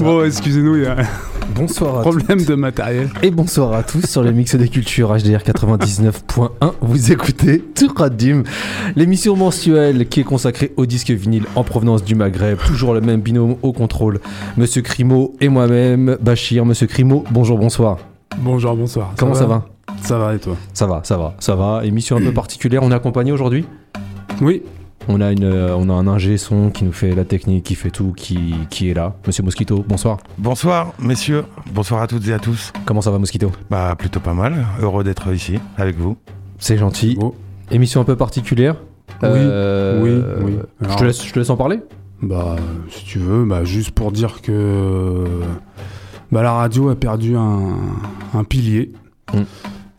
Bon, excusez-nous, il y a un Bonsoir à problème de matériel. Et bonsoir à tous sur le mix des cultures HDR 99.1. Vous écoutez Touradim, l'émission mensuelle qui est consacrée au disque vinyle en provenance du Maghreb. Toujours le même binôme au contrôle. Monsieur Crimo et moi-même, Bachir. Monsieur Crimo, bonjour, bonsoir. Bonjour, bonsoir. Comment ça va? Ça va et toi? Ça va, ça va, ça va. Émission un peu particulière. On est accompagné aujourd'hui? Oui, on a, une, euh, on a un ingé son qui nous fait la technique, qui fait tout, qui, qui est là. Monsieur Mosquito, bonsoir. Bonsoir messieurs, bonsoir à toutes et à tous. Comment ça va Mosquito? Bah plutôt pas mal, heureux d'être ici avec vous. C'est gentil. Bon. Émission un peu particulière? Oui, Euh, oui, oui. Je Alors- te, laisse, je te laisse en parler bah si tu veux, bah juste pour dire que bah, la radio a perdu un, un pilier. Mm.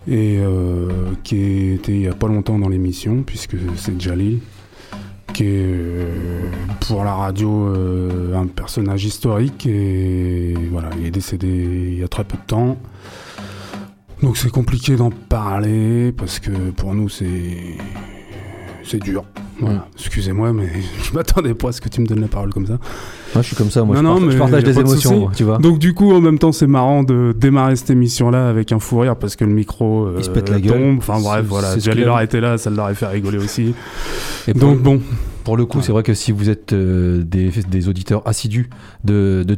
Et euh, qui était il y a pas longtemps dans l'émission, puisque c'est Jalil, qui est euh, pour la radio euh, un personnage historique et voilà, il est décédé il y a très peu de temps. Donc c'est compliqué d'en parler parce que pour nous c'est c'est dur. Voilà. Mm. Excusez-moi, mais je m'attendais pas à ce que tu me donnes la parole comme ça. Moi, je suis comme ça. Moi, Non, je, non, partage, je partage des de émotions, moi, tu vois. Donc du coup, en même temps, c'est marrant de démarrer cette émission-là avec un fou rire parce que le micro euh, Il se pète la gueule. tombe. Enfin bref, voilà. aurait été là, ça l'aurait fait rigoler aussi. Et Donc bon, pour le coup, c'est vrai que si vous êtes euh, des, des auditeurs assidus de, de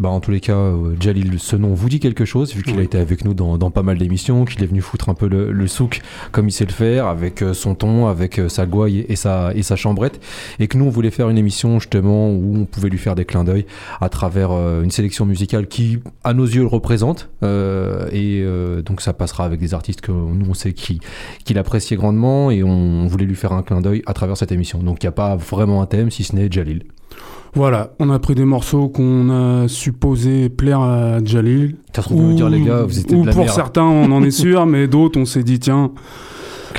bah, en tous les cas, euh, Jalil, ce nom vous dit quelque chose, vu qu'il a été avec nous dans, dans pas mal d'émissions, qu'il est venu foutre un peu le, le souk comme il sait le faire, avec euh, son ton, avec euh, sa gouaille et sa, et sa chambrette, et que nous, on voulait faire une émission justement où on pouvait lui faire des clins d'œil à travers une sélection musicale qui, à nos yeux, le représente, et donc ça passera avec des artistes que nous, on sait qui, qu'il appréciait grandement, et on voulait lui faire un clin d'œil à travers cette émission. Donc il n'y a pas vraiment un thème, si ce n'est Jalil. voilà, on a pris des morceaux qu'on a supposé plaire à Jalil. Ça se trouve, vous dire, les gars, vous étiez ou de la pour merde. certains, on en est sûr, mais d'autres, on s'est dit tiens,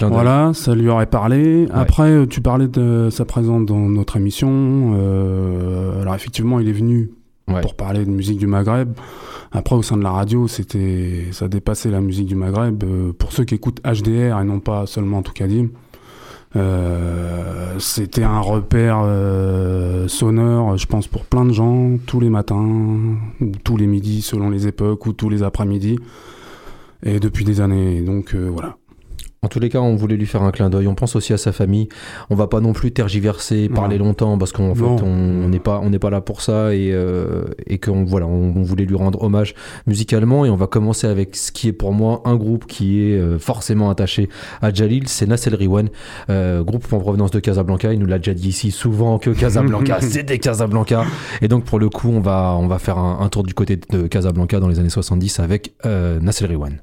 voilà, ça lui aurait parlé. Après, euh, tu parlais de sa présence dans notre émission. Euh, alors effectivement, il est venu Ouais. pour parler de musique du Maghreb. Après, au sein de la radio, c'était, ça dépassait la musique du Maghreb. Euh, pour ceux qui écoutent HDR et non pas seulement Toukadim, euh, c'était un repère euh, sonore, je pense, pour plein de gens, tous les matins, ou tous les midis, selon les époques, ou tous les après-midi. Et depuis des années. Donc euh, voilà. En tous les cas, on voulait lui faire un clin d'œil. On pense aussi à sa famille. On va pas non plus tergiverser, parler longtemps, parce qu'en fait, on n'est pas, on n'est pas là pour ça et, euh, et qu'on voilà, on, on voulait lui rendre hommage musicalement. Et on va commencer avec ce qui est pour moi un groupe qui est euh, forcément attaché à Jalil, c'est Nassel Riwan, euh, groupe en provenance de Casablanca. Il nous l'a déjà dit ici souvent que Casablanca, c'est des Casablanca. Et donc pour le coup, on va, on va faire un, un tour du côté de Casablanca dans les années 70 avec euh, Nassel Riwan.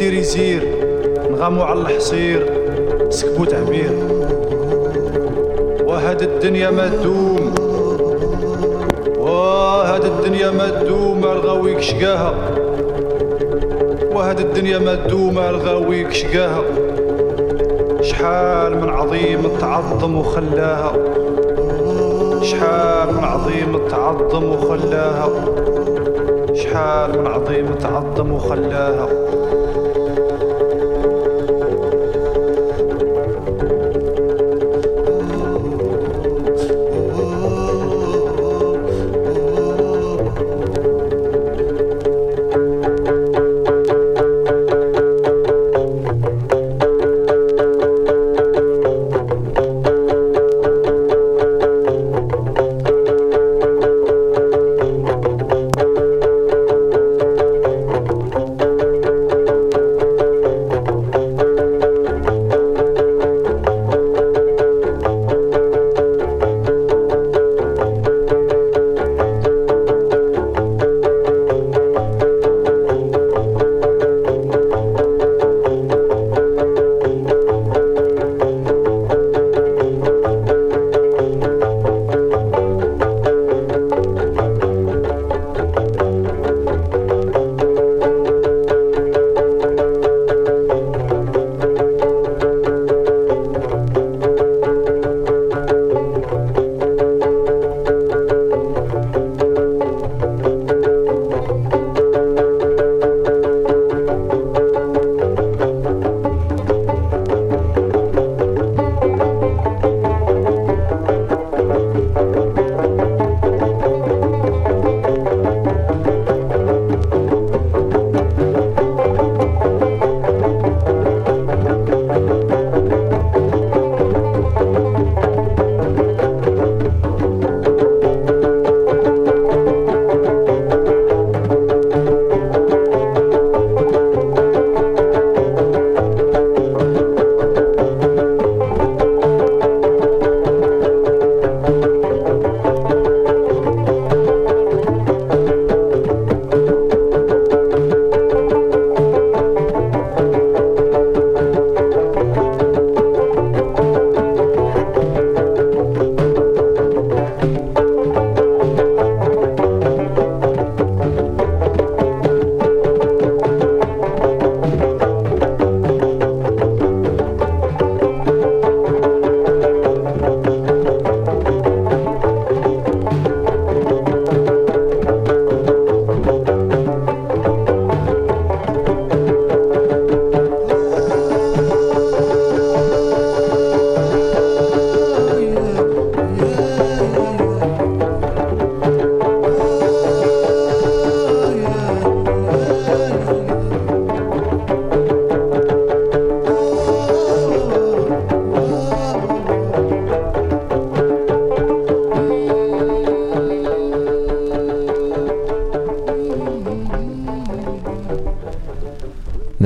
سنتيريزير نغمو على الحصير سكبو تعبير وهاد الدنيا ما تدوم وهاد الدنيا ما تدوم الغاويك شقاها. وهاد الدنيا ما تدوم الغاويك شقاها. شحال من عظيم تعظم وخلاها. شحال من عظيم تعظم وخلاها. شحال من عظيم تعظم وخلاها.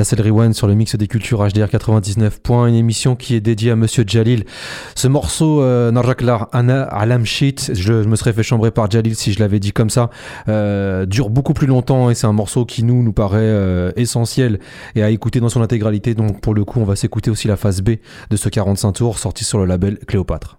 Nassel Rewan sur le mix des cultures HDR 99. Une émission qui est dédiée à Monsieur Jalil. Ce morceau, euh, Narjaklar Ana Alam Sheet, je, me serais fait chambrer par Jalil si je l'avais dit comme ça, euh, dure beaucoup plus longtemps et c'est un morceau qui nous, nous paraît euh, essentiel et à écouter dans son intégralité. Donc pour le coup, on va s'écouter aussi la phase B de ce 45 tours sorti sur le label Cléopâtre.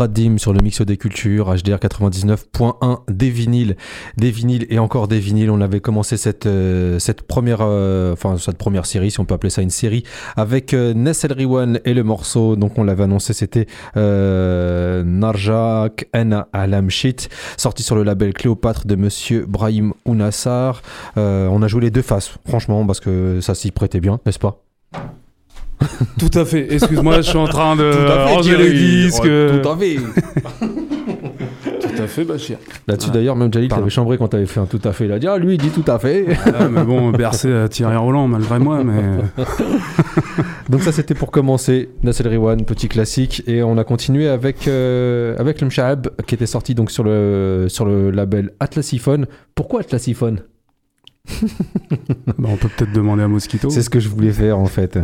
Qadim sur le mix des cultures, HDR 99.1, des vinyles, des vinyles et encore des vinyles. On avait commencé cette, euh, cette, première, euh, enfin, cette première série, si on peut appeler ça une série, avec euh, Nessel Riwan et le morceau, donc on l'avait annoncé, c'était euh, Narjak En Alamshit, sorti sur le label Cléopâtre de monsieur Brahim Ounassar. On a joué les deux faces, franchement, parce que ça s'y prêtait bien, n'est-ce pas? Tout à fait. Excuse-moi, je suis en train de Tout à fait, ranger Thierry. les disques. Ouais, tout à fait. Tout à fait, Bachir. Là-dessus, Ah. d'ailleurs, même Jalil t'avait chambré quand t'avais fait un tout à fait. Il a dit Ah, lui, il dit tout à fait. Ah, mais bon, bercé à Thierry Roland, malgré moi, mais. Donc, ça, c'était pour commencer. Nassel Riwan, petit classique. Et on a continué avec, euh, avec qui était sorti donc sur le, sur le label Atlasiphone. Pourquoi Atlasiphone Bah, on peut peut-être demander à Mosquito. C'est ce que je voulais faire, en fait.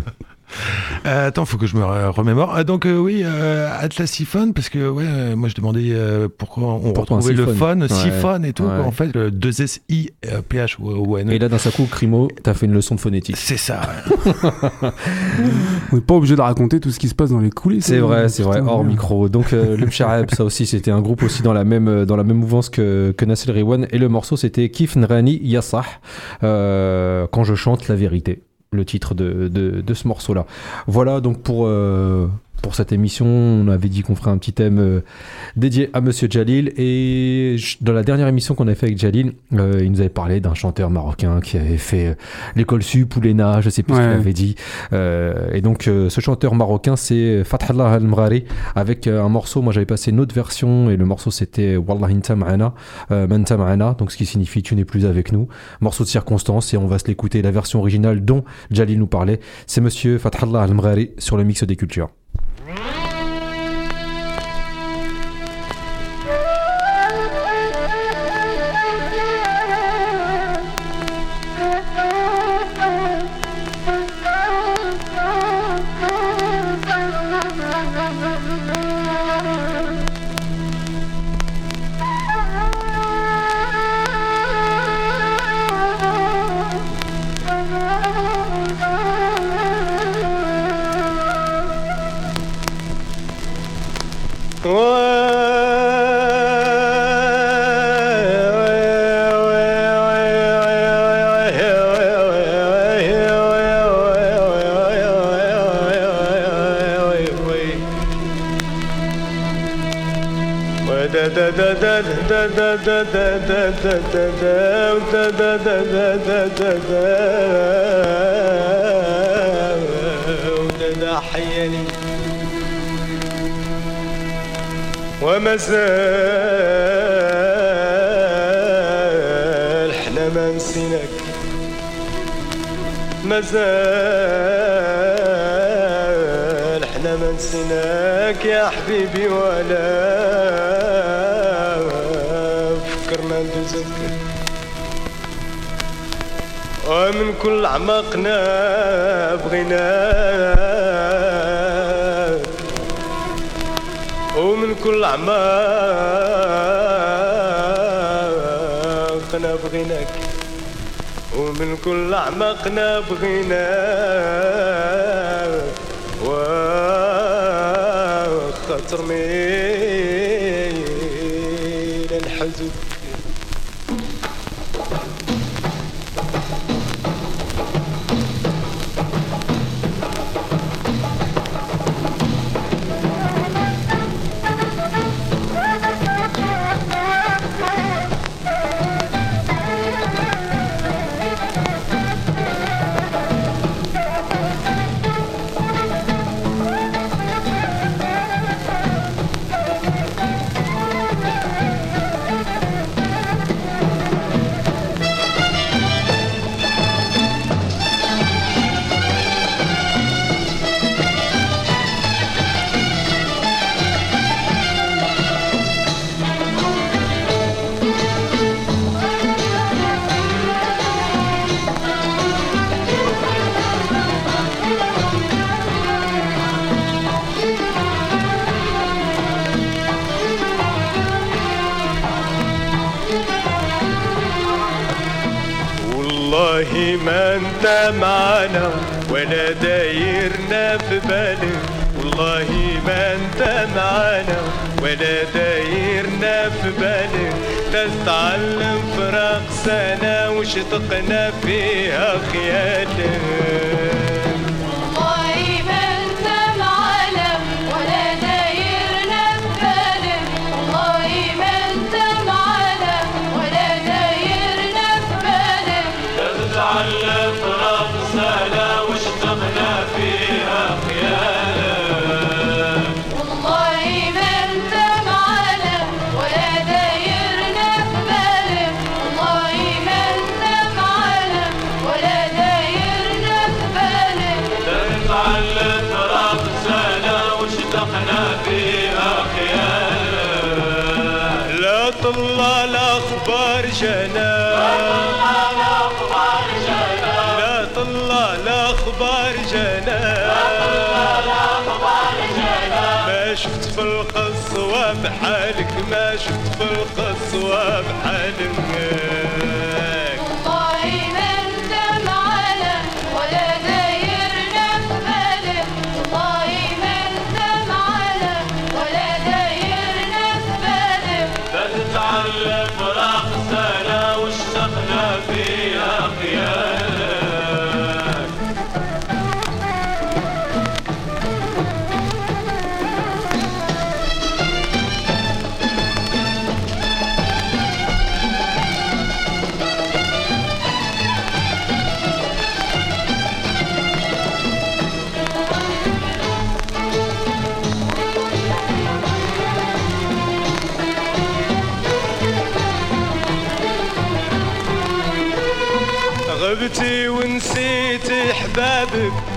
Euh, attends, faut que je me re- remémore. Ah, donc euh, oui, euh, Atlassiphone, parce que ouais, euh, moi je demandais euh, pourquoi on Pourquoi un retrouvait le siphon phone, Ouais. siphone et tout. Ouais. En fait, le 2SI euh, PH ou Et là, d'un seul coup, Crimo, t'as fait une leçon de phonétique. C'est ça. ouais. On n'est pas obligé de raconter tout ce qui se passe dans les coulisses. C'est hein. vrai, c'est vrai, hors micro. Donc euh, le Msharab, ça aussi, c'était un groupe aussi dans la même, dans la même mouvance que, que Nassel Riwan. Et le morceau, c'était Kif Nrani Yassah, euh, quand je chante la vérité, le titre de, de, ce morceau-là. Voilà donc pour, euh, pour cette émission, on avait dit qu'on ferait un petit thème euh, dédié à Monsieur Jalil. Et je- dans la dernière émission qu'on avait fait avec Jalil, euh, il nous avait parlé d'un chanteur marocain qui avait fait euh, l'école sup ou l'ENA, je sais plus ce qu'il avait dit. Et donc ce chanteur marocain, c'est Fathallah Al-Mrari avec un morceau. Moi j'avais passé une autre version et le morceau c'était Wallah Inta Ma'ana, Manta Ma'ana, donc ce qui signifie tu n'es plus avec nous. Morceau de circonstance et on va se l'écouter. La version originale dont Jalil nous parlait, c'est monsieur Fathallah Al-Mrari sur le mix des cultures. ما زال إحنا ما نسيناك يا حبيبي ولا فكرنا ندوزك. ومن كل عمقنا بغيناك ومن كل عمقنا كل اعماقنا بغينا وخاطر مين؟ فقنا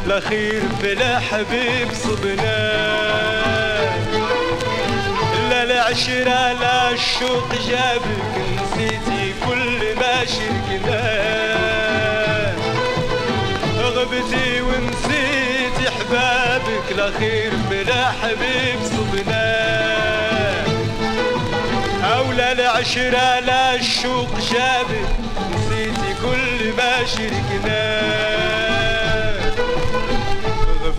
الأخير بلا حبيب صبنا. لا العشرة لا الشوق جابك نسيتي كل ما شركنا. غبتي ونسيتي حبابك الأخير بلا حبيب صبنا. أولا العشرة لا الشوق جابك نسيتي كل ما شركنا.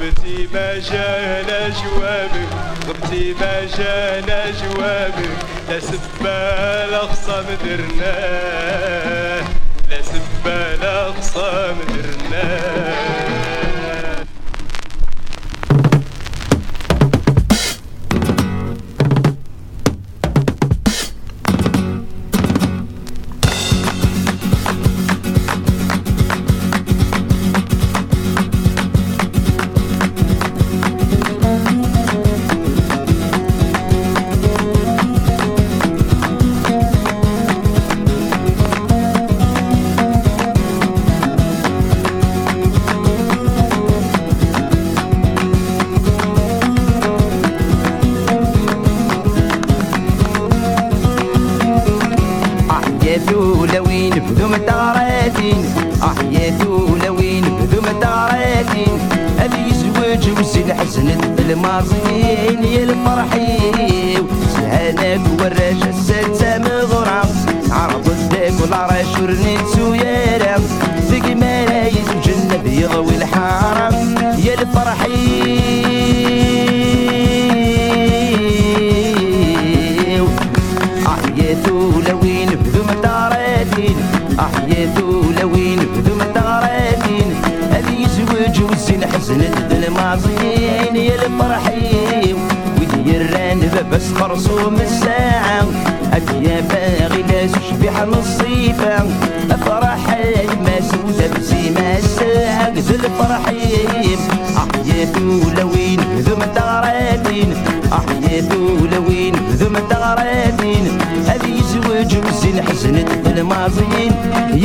طبتي ما جانا جوابك طبتي ما جانا جوابك. لا سبا لا خصام درناه لا سبا لا خصام درناه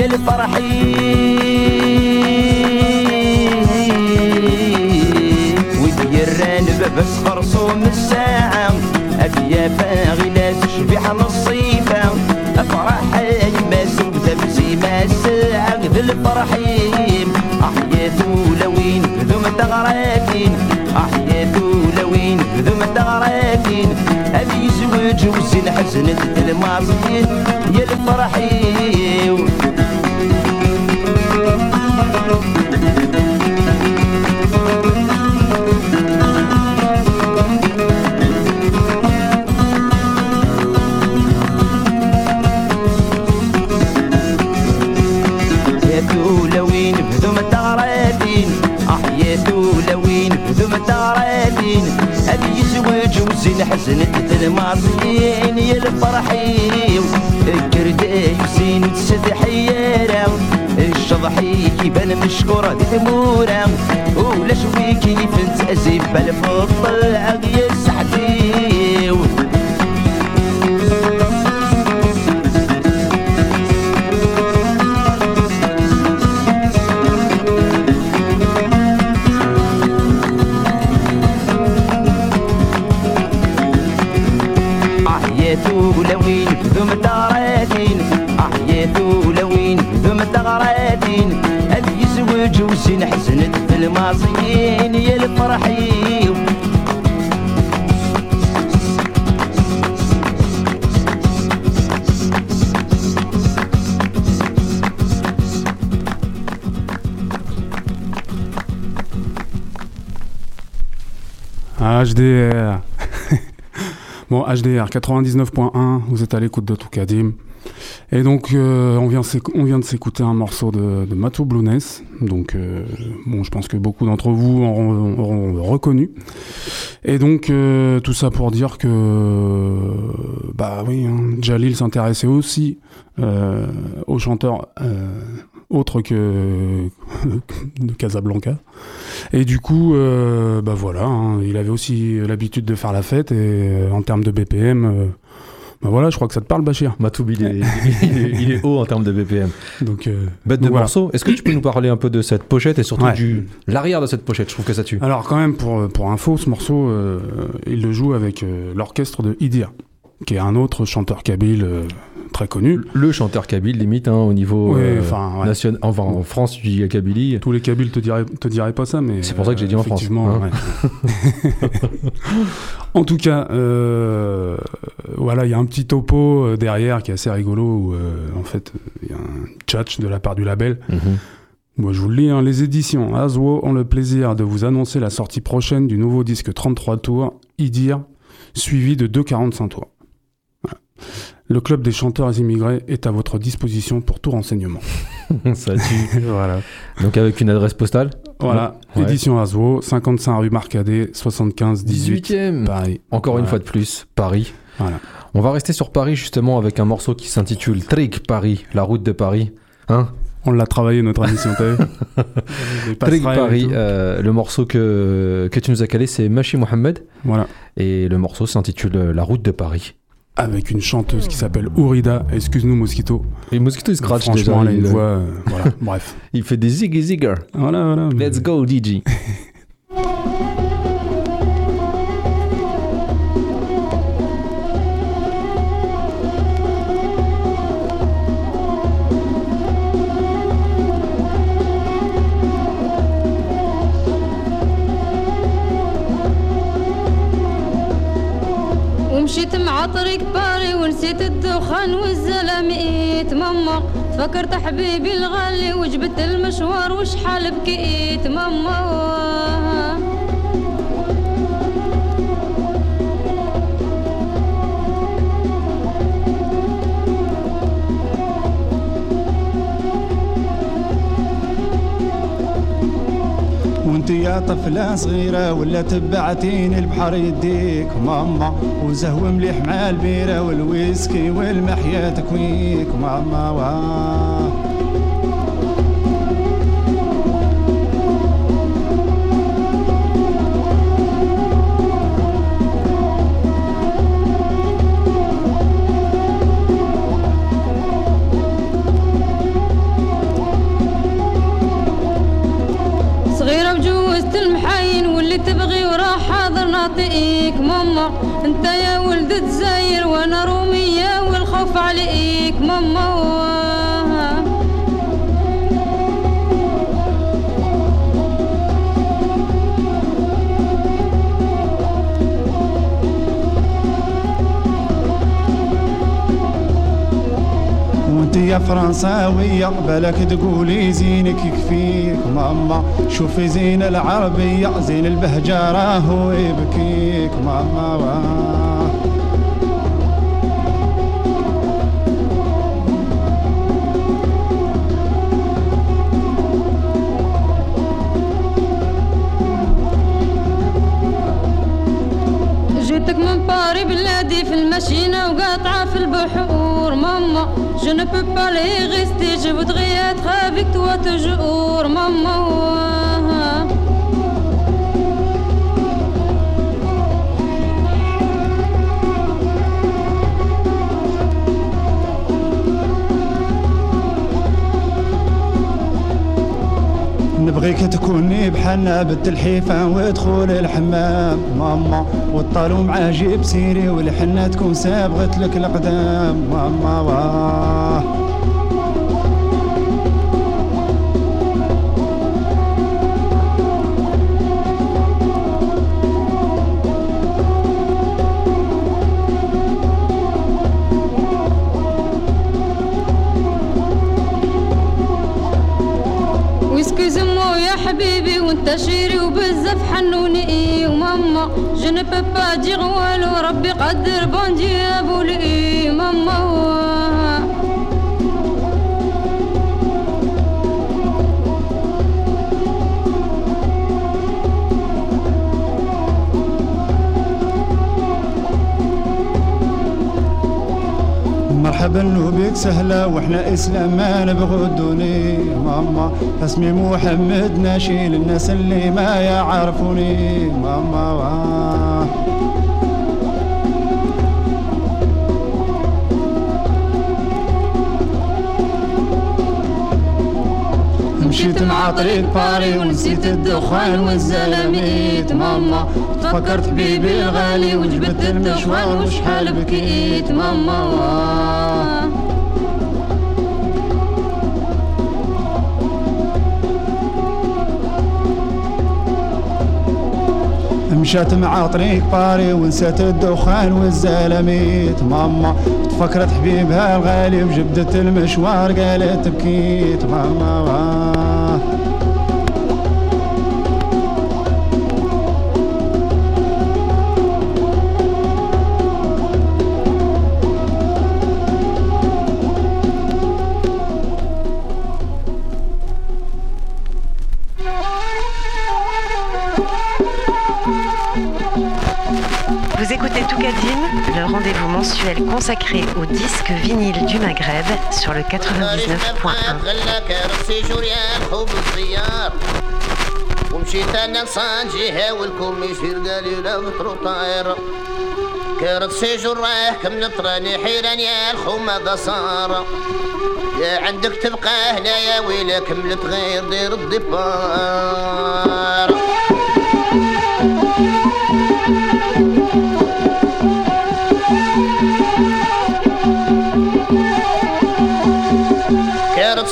الفرحين وديران بس فرصوم الساعة. أبيا باغي ناس شبيح نصيفة. أفرح يماس وذب زيما الساعة الفرحين. أحياتو لوين ذو متغراتين أحياتو لوين ذو متغراتين أبي زوج وزين حزنة الماضيين. زحيرة الشضحي كيبان مشكورة دي تمورة ولا شوي فنت أزيب بالفضل أغير. حزنت في الماضيين يا الفرحي HDR. bon, HDR 99.1, vous êtes à l'écoute de Toukadim. Et donc, euh, on, vient on vient de s'écouter un morceau de, de Matou Blueness. Donc, euh, bon, je pense que beaucoup d'entre vous auront, auront reconnu. Et donc, euh, tout ça pour dire que, bah oui, hein, Jalil s'intéressait aussi euh, aux chanteurs euh, autres que de Casablanca. Et du coup, euh, bah voilà, hein, il avait aussi l'habitude de faire la fête et en termes de BPM, bah voilà, je crois que ça te parle, Bachir. Matoub, il est, il est- il est haut en termes de BPM. Donc, euh, Bête de donc voilà. morceau. Est-ce que tu peux nous parler un peu de cette pochette et surtout Ouais. du l'arrière de cette pochette? Je trouve que ça tue. Alors quand même, pour, pour info, ce morceau, euh, il le joue avec euh, l'orchestre de Idir, qui est un autre chanteur kabyle euh, très connu. Le chanteur kabyle, limite, hein, au niveau euh, ouais. national. Enfin, en France, tu dis Kabylie. Tous les Kabyles te diraient, te diraient pas ça, mais... C'est pour ça que j'ai dit en France, hein. ouais. en tout cas, euh, voilà, il y a un petit topo euh, derrière qui est assez rigolo, où en fait, il y a un tchatch de la part du label. Mhm. Moi, je vous le lis, hein, les éditions Aswo ont le plaisir de vous annoncer la sortie prochaine du nouveau disque 33 tours, Idir, suivi de deux 45 tours. Voilà. Le club des chanteurs immigrés est à votre disposition pour tout renseignement. ça tue. voilà. Donc avec une adresse postale Voilà, Ouais. édition Aswo, 55 rue Marcadet, 75 18 18ème. Paris. Encore une fois de plus, Paris. Voilà. On va rester sur Paris justement avec un morceau qui s'intitule Trick Paris, la route de Paris. Hein On l'a travaillé notre émission, t'as vu Les Trick Paris, euh, le morceau que, que tu nous as calé, c'est Machi Mohamed. Voilà. Et le morceau s'intitule euh, La route de Paris. Avec une chanteuse qui s'appelle Ourida, excuse-nous Mosquito. Et Mosquito, il scratch Franchement, déjà. elle a une il, voix. euh, voilà, bref. il fait des ziggy zigger. Voilà, voilà. Let's go, DJ. مع طريق باري ونسيت الدخان والزلاميت ماما تفكرت حبيبي الغالي وجبت المشوار وشحال بكيت ماما. وانت يا طفلة صغيرة ولا تبعتين البحر يديك ماما وزهو مليح مع البيرة والويسكي والمحيا تكويك ماما واه. وجوزت المحاين واللي تبغي وراح حاضر نعطيك ماما. انت يا ولد تزاير وأنا رومية يا فرنساوية بالك تقولي زينك يكفيك. ماما شوفي زين العربية زين البهجة راهو يبكيك. ماما واه جيتك من طاري بلادي في الماشينة وقاطعة في البحور Je ne peux pas les rester, je voudrais être avec toi toujours, maman. نبغيك تكوني بحالنا بنت الحيفا ودخول الحمام. ماما والطالو مع جيب سيري والحنة تكون سابغت لك القدام ماما واه. Peux pas dire والو ربي قدر بون مرحبا وبك سهلة وإحنا اسلام ما نبغوا الدوني ماما اسمي محمد ناشي للناس اللي ما يعرفوني. ماما مشيت مع طريق باري ونسيت الدخان والزلاميت ماما فكرت بيبي الغالي وجبت المشوار وشحال بكيت. ماما مشات مع طريق باري ونسيت الدخان والزلاميت ماما تفكرت حبيبها الغالي وجبدت المشوار قالت بكيت. ماما. mensuel consacré au disque vinyle du Maghreb sur le 99.1. غلاك راسي جوريان خوب الزيار ومشيت انا لصان جهه والكم يصير قالي لا فطرو طاير كارت سيجور راه كملت راني حيران يا الخومة قصارة يا عندك تبقى هنا يا ويلي كملت غير دير الدبار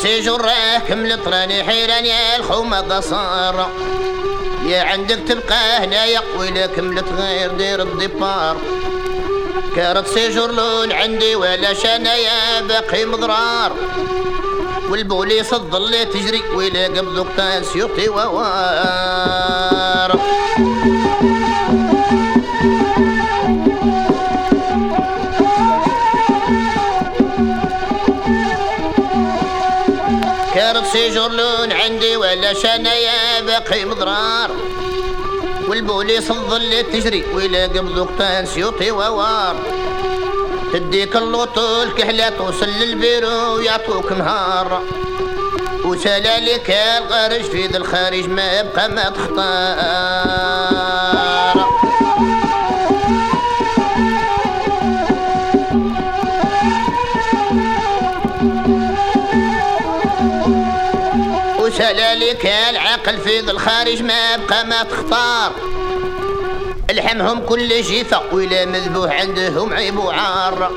كارت سيجور راه كملت راني حيران يا الخومة قصارة يا عندك تبقى هنايا ويلا كملت غير دير الدبار. كارت سيجور لون عندي ولا شنايا باقي مضرار. والبوليس تظل تجري ويلا قبضك تنسيوطي ووار. عندي ولا شنايا باقي مضرار. والبوليس تظل تجري ويلا قبضك تنسيوطي ووار. تديك اللوطو الكحلة توصل للبيرو ويعطوك نهار وسلالك الغرج في ذا الخارج ما يبقى ما تختار. ذا الخارج ما يبقى ما تختار. الحمهم كل جيفة ولا مذبوح عندهم عيب وعار.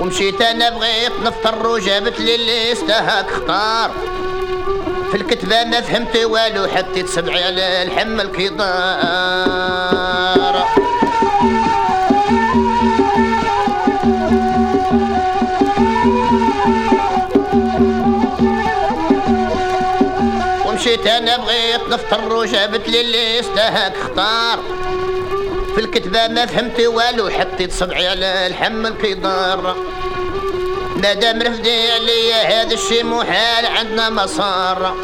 ومشيت أنا بغيت نفطر وجابت لي اللي استهاك اختار. في الكتبة ما فهمت والو حطيت سبعي على الحم الكيضار ومشيت أنا بغيت نفطر وجابت لي اللي استهاك اختار. في الكتبة ما فهمت والو حطيت صبعي على الحم الكيضار مادام رفدي عليا هذا الشي محال عندنا مسار.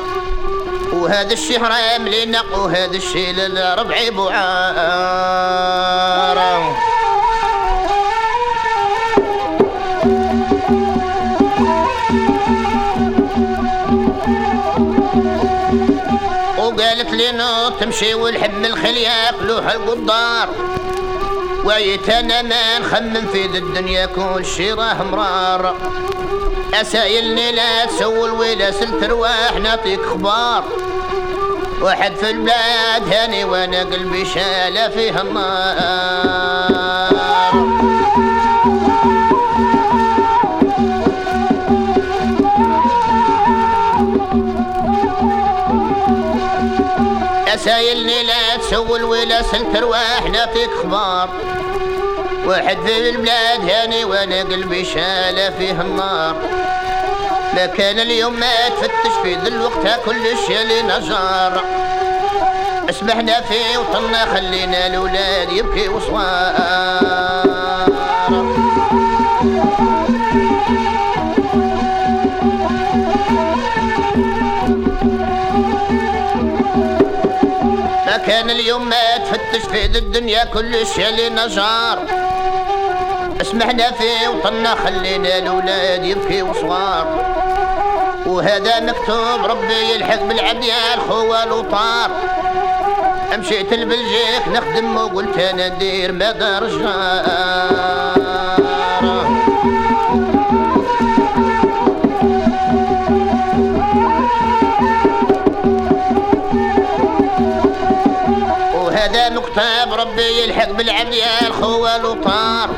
وهذا الشي حرام لينا وهذا الشي للربع بوعار. لينو تمشي والحب الخل ياكلوها القدار. أنا ما نخمم في ذي الدنيا كل شي راه مرار. أسايلني لا تسول ولا سل ترواح نعطيك أخبار واحد في البلاد هاني وأنا قلبي شال فيها النار. تسول ولا سل ترواح نعطيك أخبار واحد في البلاد هاني وأنا قلبي شال فيه النار. لا كان اليوم ما تفتش في ذي الوقت كل شيء لنا جار اسمحنا في وطننا خلينا الأولاد يبكي وصوار. كان اليوم ما تفتش في الدنيا كل شيء جار أسمحنا في وطننا خلينا الأولاد يبكي وصغار. وهذا مكتوب ربي يلحق بالعبد يا الخوال وطار مشيت لبلجيك نخدم وقلت أنا ندير مدار الجار وهذا مكتاب ربي يلحق بالعبد يا الخوال وطار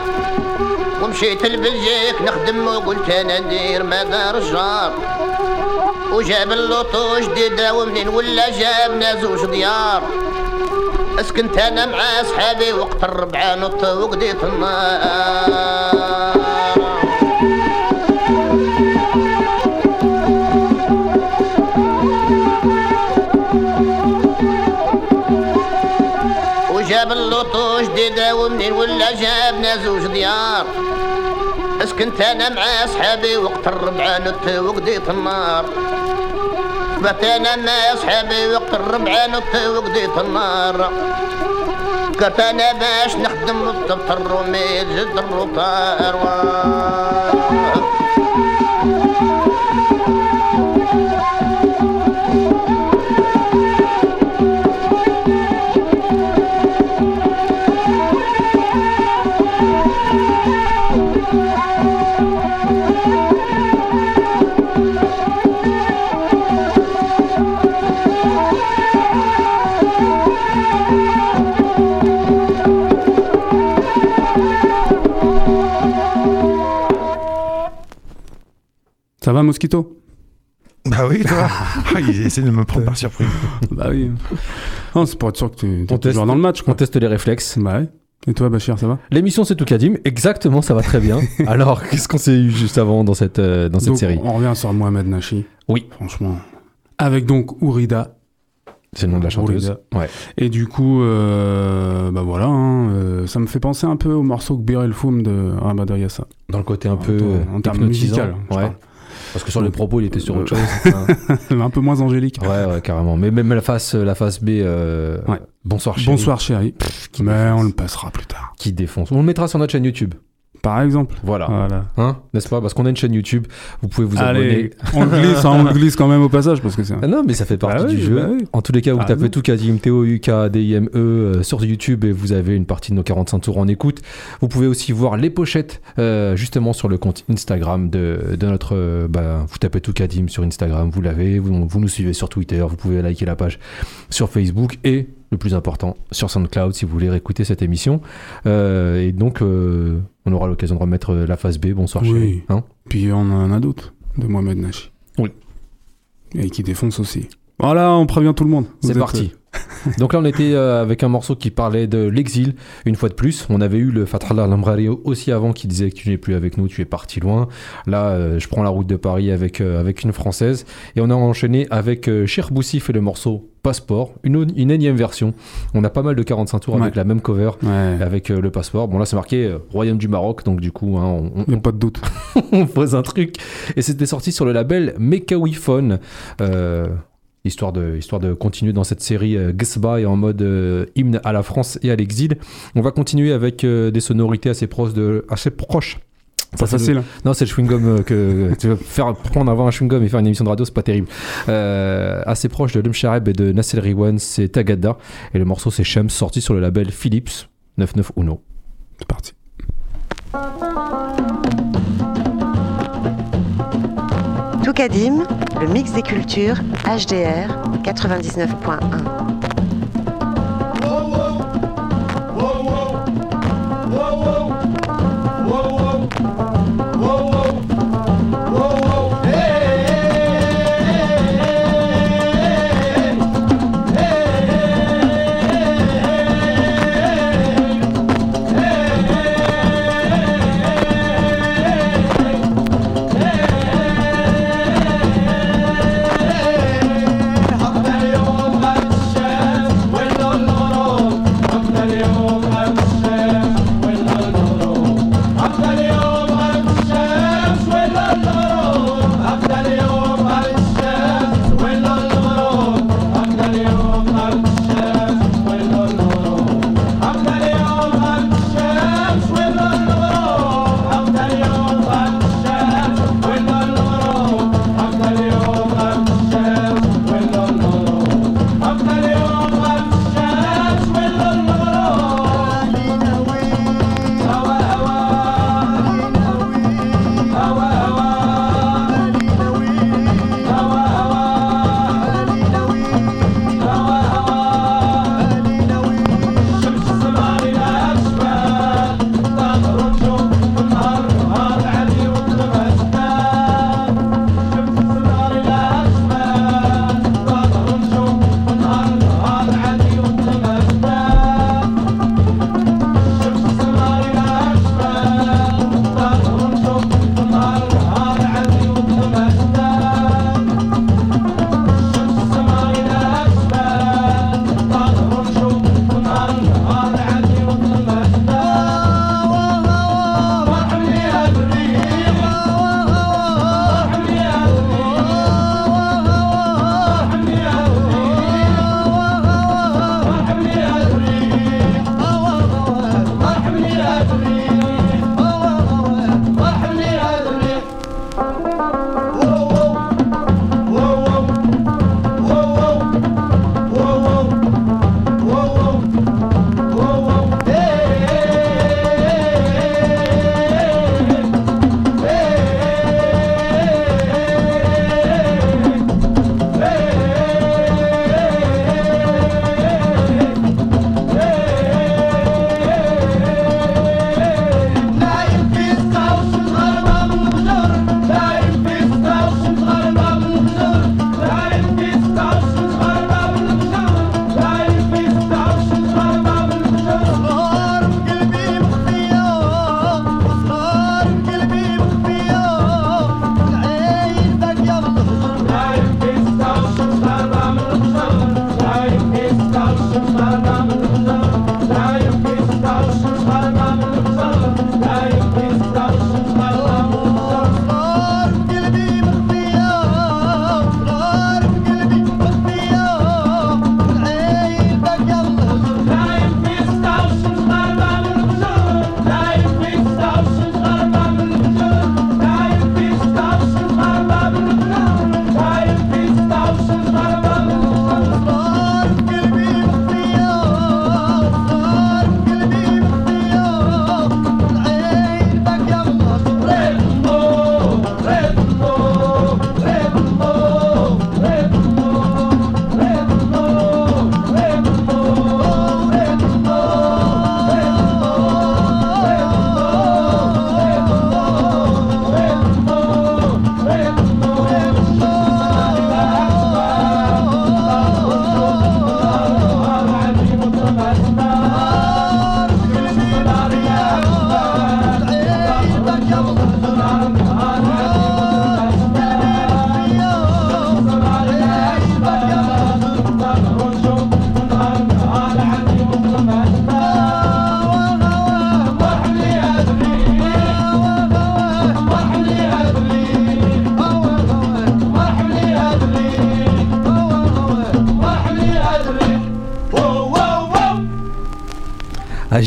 ومشيت لبلجيك نخدم وقلت أنا ندير مدار الجار وجاب اللوطو جديدة ومنين ولا جابنا زوج ديار. أسكنت أنا مع أصحابي وقت الربعة نط وقديت النار اللوطو جديدة ومنين ولا جابنا زوج ديار؟ اسكنت أنا مع أصحابي وقت الربعة نت وقديت النار بات أنا مع أصحابي وقت الربعة نت وقديت النار قلت أنا باش نخدم الطبط الرومي جد الروطار. Ça va, Mosquito? Bah oui, toi. Ah, il essaie de me prendre par surprise. Bah oui. Non, c'est pour être sûr que tu On es toujours teste- dans le match. On Quoi. teste les réflexes. Bah ouais. Et toi, Bachir, ça va? L'émission c'est tout Kadim. Exactement, ça va très bien. Alors, qu'est-ce qu'on s'est eu juste avant dans cette, euh, dans cette Donc, série? On revient sur Mohamed Nachi. Oui. Franchement. Avec donc Ourida. C'est le nom de la chanteuse. Ourida. Ouais. Et du coup, euh, bah voilà, hein, euh, ça me fait penser un peu au morceau Kbir El Foum de Rabada Yassa. Dans le côté un peu En- termes musical, Ouais. Parce que sur les propos, il était sur autre chose. Euh, hein. un peu moins angélique. Ouais, ouais, carrément. Mais même la face, la face B, euh, Ouais. bonsoir chérie, Bonsoir chérie. qui Mais on le passera plus tard. qui défonce. On le mettra sur notre chaîne YouTube. Par exemple. Voilà. Voilà. Hein, n'est-ce pas? Parce qu'on a une chaîne YouTube. Vous pouvez vous Allez, abonner. on le glisse, hein, on le glisse quand même au passage parce que c'est. Ah non, mais ça fait partie Bah oui, du jeu. bah oui. En tous les cas, vous Ah tapez tout Kadim, T-O-U-K-D-I-M-E euh, sur YouTube et vous avez une partie de nos 45 tours en écoute. Vous pouvez aussi voir les pochettes euh, justement sur le compte Instagram de, de notre. euh, bah, vous tapez tout Kadim sur Instagram, vous l'avez. Vous, vous nous suivez sur Twitter, vous pouvez liker la page sur Facebook et le plus important sur SoundCloud si vous voulez réécouter cette émission. Euh, et donc, euh, on aura l'occasion de remettre euh, la phase B. Bonsoir Oui. chérie. Hein Puis on en a d'autres de Mohamed Nachi. Oui. Et qui défonce aussi. Voilà, on prévient tout le monde. C'est parti. Donc là, on était euh, avec un morceau qui parlait de l'exil, une fois de plus. On avait eu le Fatrallah Lamrari aussi avant qui disait que tu n'es plus avec nous, tu es parti loin. Là, euh, je prends la route de Paris avec, euh, avec une française. Et on a enchaîné avec Cher Boussif et le morceau Passeport, une, une énième version. On a pas mal de 45 tours avec la même cover, Ouais. avec euh, le passeport. Bon, là, c'est marqué euh, Royaume du Maroc, donc du coup, hein, on, on- pas de doute. on pose un truc. Et c'était sorti sur le label Mekawi Phone. Euh, histoire, de, histoire de continuer dans cette série euh, et en mode euh, hymne à la France et à l'exil. On va continuer avec euh, des sonorités assez proches de, assez proches Pas facile. hein. Non, c'est le chewing-gum euh, que tu veux faire prendre avoir un chewing-gum et faire une émission de radio, c'est pas terrible. Assez proche de Lum Shareb et de Nassel Riwan, c'est Tagada et le morceau c'est Shams sorti sur le label Philips 99 Uno. C'est parti. Toukadim, le mix des cultures, HDR 99.1.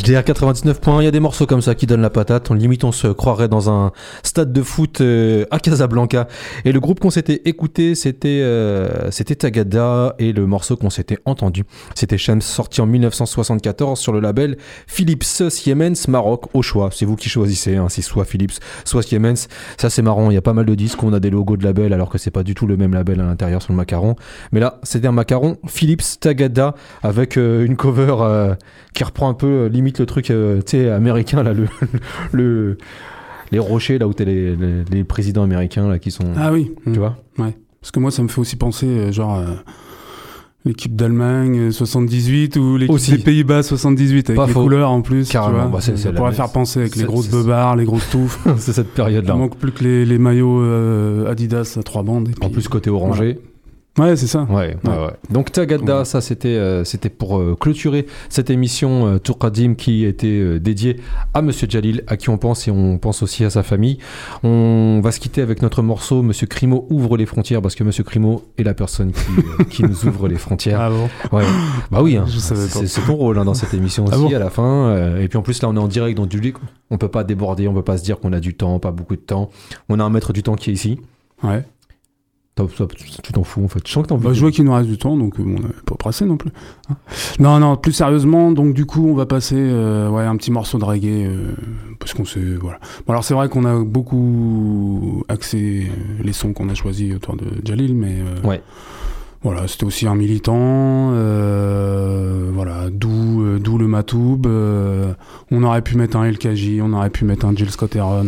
HDR 99 points, il y a des morceaux comme ça qui donnent la patate. On limite, on se croirait dans un stade de foot euh, à Casablanca. Et le groupe qu'on s'était écouté, c'était euh, c'était Tagada et le morceau qu'on s'était entendu, c'était Shams, sorti en 1974 sur le label Philips Siemens Maroc au choix. C'est vous qui choisissez, hein, si soit Philips, soit Siemens. Ça c'est marrant. Il y a pas mal de disques où on a des logos de label alors que c'est pas du tout le même label à l'intérieur sur le macaron. Mais là, c'était un macaron Philips Tagada avec euh, une cover qui reprend un peu limite le truc américain là le les rochers là où t'as les, les, les présidents américains là qui sont Ah oui. tu vois? Ouais. Parce que moi, ça me fait aussi penser, euh, genre, euh, l'équipe d'Allemagne euh, 78 ou l'équipe des Pays-Bas 78 avec Pas les faux. couleurs en plus. tu Carrément, vois. bah, c'est ça la pourrait faire penser avec les grosses beubards, les grosses touffes. c'est cette période Il manque plus que les, les maillots euh, Adidas à trois bandes. et en puis- plus côté orangé Ouais, c'est ça. Ouais, ouais, Ouais. Donc Tagada, Ouais. ça c'était euh, c'était pour euh, clôturer cette émission euh, Tour Qadim qui était euh, dédiée à Monsieur Jalil, à qui on pense et on pense aussi à sa famille. On va se quitter avec notre morceau Monsieur Crimo ouvre les frontières parce que Monsieur Crimo est la personne qui, qui nous ouvre les frontières. Ah bon? Ouais. Bah oui, hein. C'est ton rôle hein, dans cette émission aussi Ah bon? à la fin. et puis en plus là on est en direct donc du coup on peut pas déborder, on peut pas se dire qu'on a du temps, pas beaucoup de temps. On a un maître du temps qui est ici. Ouais. Tu t'en fous en fait. Je sens que t'as envie Bah, de- je vois qu'il nous reste du temps, donc euh, bon, on n'est pas pressé non plus. hein. Non, non, plus sérieusement, donc du coup, on va passer euh, ouais, un petit morceau de reggae, euh, parce qu'on s'est... Voilà. Bon, alors c'est vrai qu'on a beaucoup axé euh, les sons qu'on a choisis autour de Jalil, mais... Ouais. Voilà, c'était aussi un militant, voilà, d'où d'où le Matoub. on aurait pu mettre un El Kaji, on aurait pu mettre un Jill Scott Heron.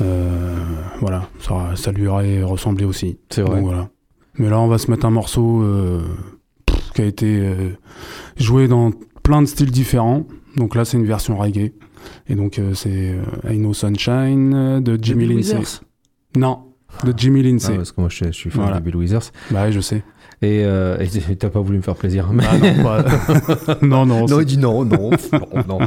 Euh, voilà, ça, ça lui aurait ressemblé aussi. C'est vrai. Donc, voilà. Mais là, on va se mettre un morceau euh, pff, qui a été euh, joué dans plein de styles différents. Donc là, c'est une version reggae. Et donc, euh, c'est euh, I Know Sunshine de Jimmy Bill Lindsay. Non, de Jimmy Lindsay. Ah, parce que moi je, je suis fan Voilà. de Bill Withers. Bah ouais, je sais. Et euh, et t'as pas voulu me faire plaisir. Mais- Bah non, pas- non, non, non, il dit non, non, non, non.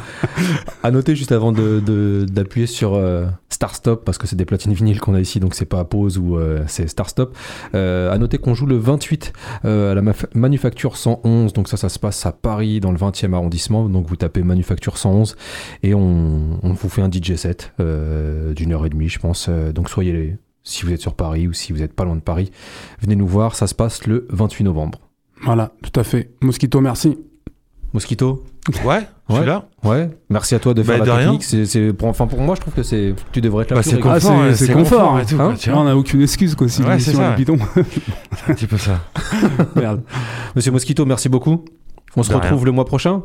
À noter juste avant de- de- d'appuyer sur euh, Star Stop, parce que c'est des platines vinyles qu'on a ici, donc c'est pas pause ou euh, c'est Star Stop. Euh, à noter qu'on joue le 28 euh, à la Manufacture 111, donc ça, ça se passe à Paris, dans le 20e arrondissement. Donc vous tapez Manufacture 111 et on, on vous fait un DJ set euh, d'une heure et demie, je pense. Donc soyez les. Si vous êtes sur Paris ou si vous n'êtes pas loin de Paris, venez nous voir. Ça se passe le 28 novembre. Voilà, tout à fait. Mosquito, merci. Mosquito Ouais, je Ouais. suis là. Ouais, merci à toi de Bah, faire de la rien. technique. C'est, c'est- pour, enfin, pour moi, je trouve que c'est, tu devrais être là. Bah, c'est confort, Ah, c'est- c'est c'est confort, confort et hein. tout. Hein quoi, tu Là, vois. on n'a aucune excuse, quoi, si Ouais, c'est ça. bidon. C'est un petit peu ça. Merde. Monsieur Mosquito, merci beaucoup. On se retrouve rien. le mois prochain?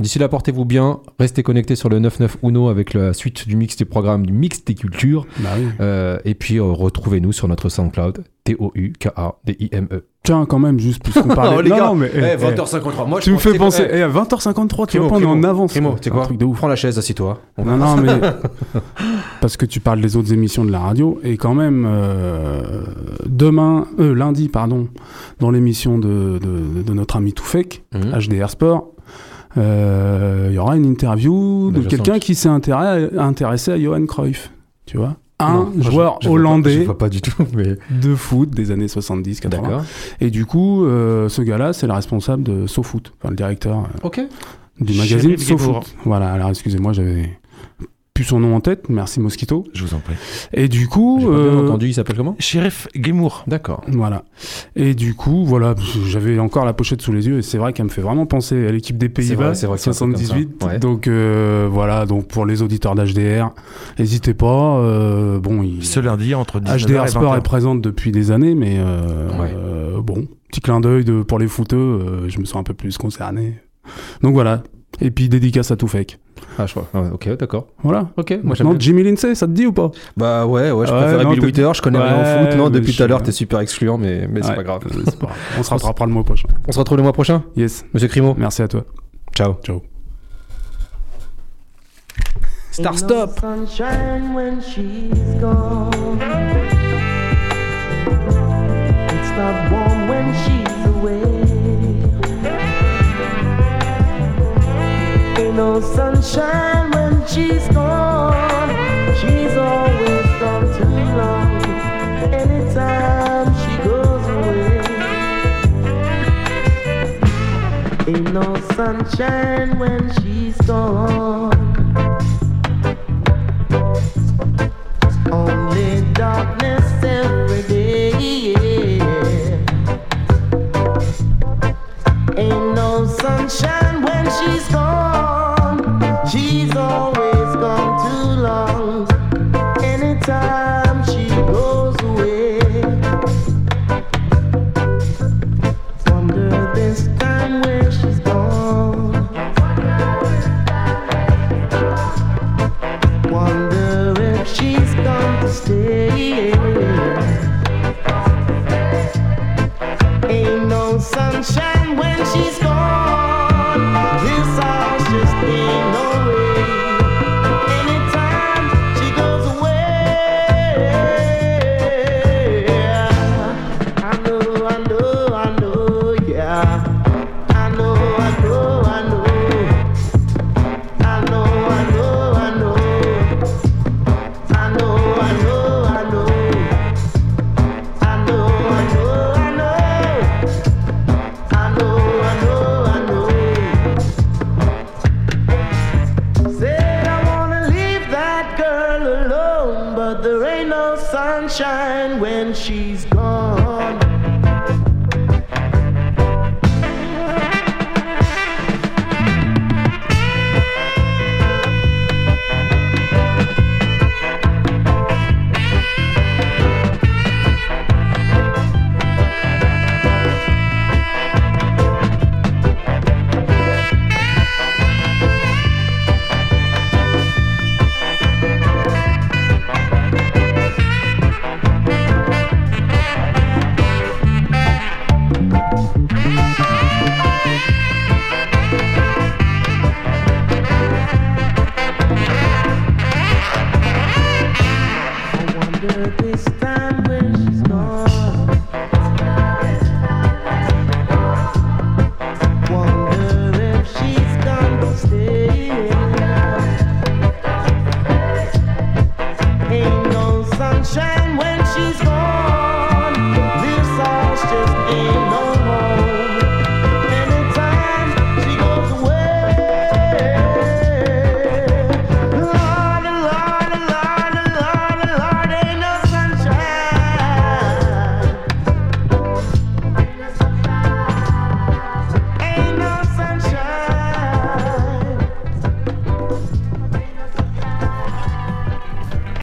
D'ici là, portez-vous bien. Restez connectés sur le 99 Uno avec la suite du mix des programmes du mix des cultures. Bah oui. Euh, et puis, euh, retrouvez-nous sur notre SoundCloud. T-O-U-K-A-D-I-M-E. Tiens, quand même, juste puisqu'on parlait. Oh, les non, gars, non, mais. eh, eh, 20h53. Moi, je Tu me fais penser. eh, Eh, à 20h53, tu vois on est en avance. Primo, tu C'est un quoi truc de ouf. Prends la chaise, assis-toi. Non, non, mais. Parce que tu parles des autres émissions de la radio, et quand même, euh, demain, euh, lundi, pardon, dans l'émission de, de, de notre ami Toufek, Mhm. HDR Sport, euh, il y aura une interview Bah, de quelqu'un qui s'est intéressé, à Johan Cruyff. Tu vois Un Non, je- joueur je vois pas- hollandais Je vois pas du tout, mais. de foot des années 70-80. D'accord. Et du coup, euh, ce gars-là, c'est le responsable de SoFoot, enfin, le directeur euh, du magazine. SoFoot. Voilà, alors excusez-moi, j'avais plus son nom en tête. Merci Mosquito. Je vous en prie. Et du coup, J'ai pas bien euh, entendu, il s'appelle comment? Sheriff Guémour. D'accord. voilà. Et du coup, voilà, j'avais encore la pochette sous les yeux et c'est vrai qu'elle me fait vraiment penser à l'équipe des Pays-Bas, vrai, c'est vrai que c'est un truc comme ça. 78. Ouais. Donc euh, voilà, donc pour les auditeurs d'HDR, n'hésitez pas. euh, bon, il... Ce lundi entre 19h HDR et Sport 20h. est présente depuis des années, mais euh, Ouais. euh, bon, petit clin d'œil pour les footeux, euh, je me sens un peu plus concerné. Donc voilà. Et puis dédicace à tout fake. Ah, je crois. Ah ouais, ok, d'accord. Voilà. Ok, moi j'aime Maintenant, bien. Jimmy Lindsay, ça te dit ou pas? Bah ouais, ouais, je Ouais, préférais non, Bill Withers, je connais rien en foot. Non, depuis tout à l'heure, t'es super excluant, mais, mais c'est Ouais, pas grave. c'est pas grave. On se rattrapera le mois prochain. On se retrouve le mois prochain? Yes. Monsieur Crimo? Merci à toi. Ciao. Ciao. Star Stop no sunshine when she's gone. She's always gone too long. Anytime she goes away. Ain't no sunshine when she's gone. Only darkness every day. Ain't no sunshine.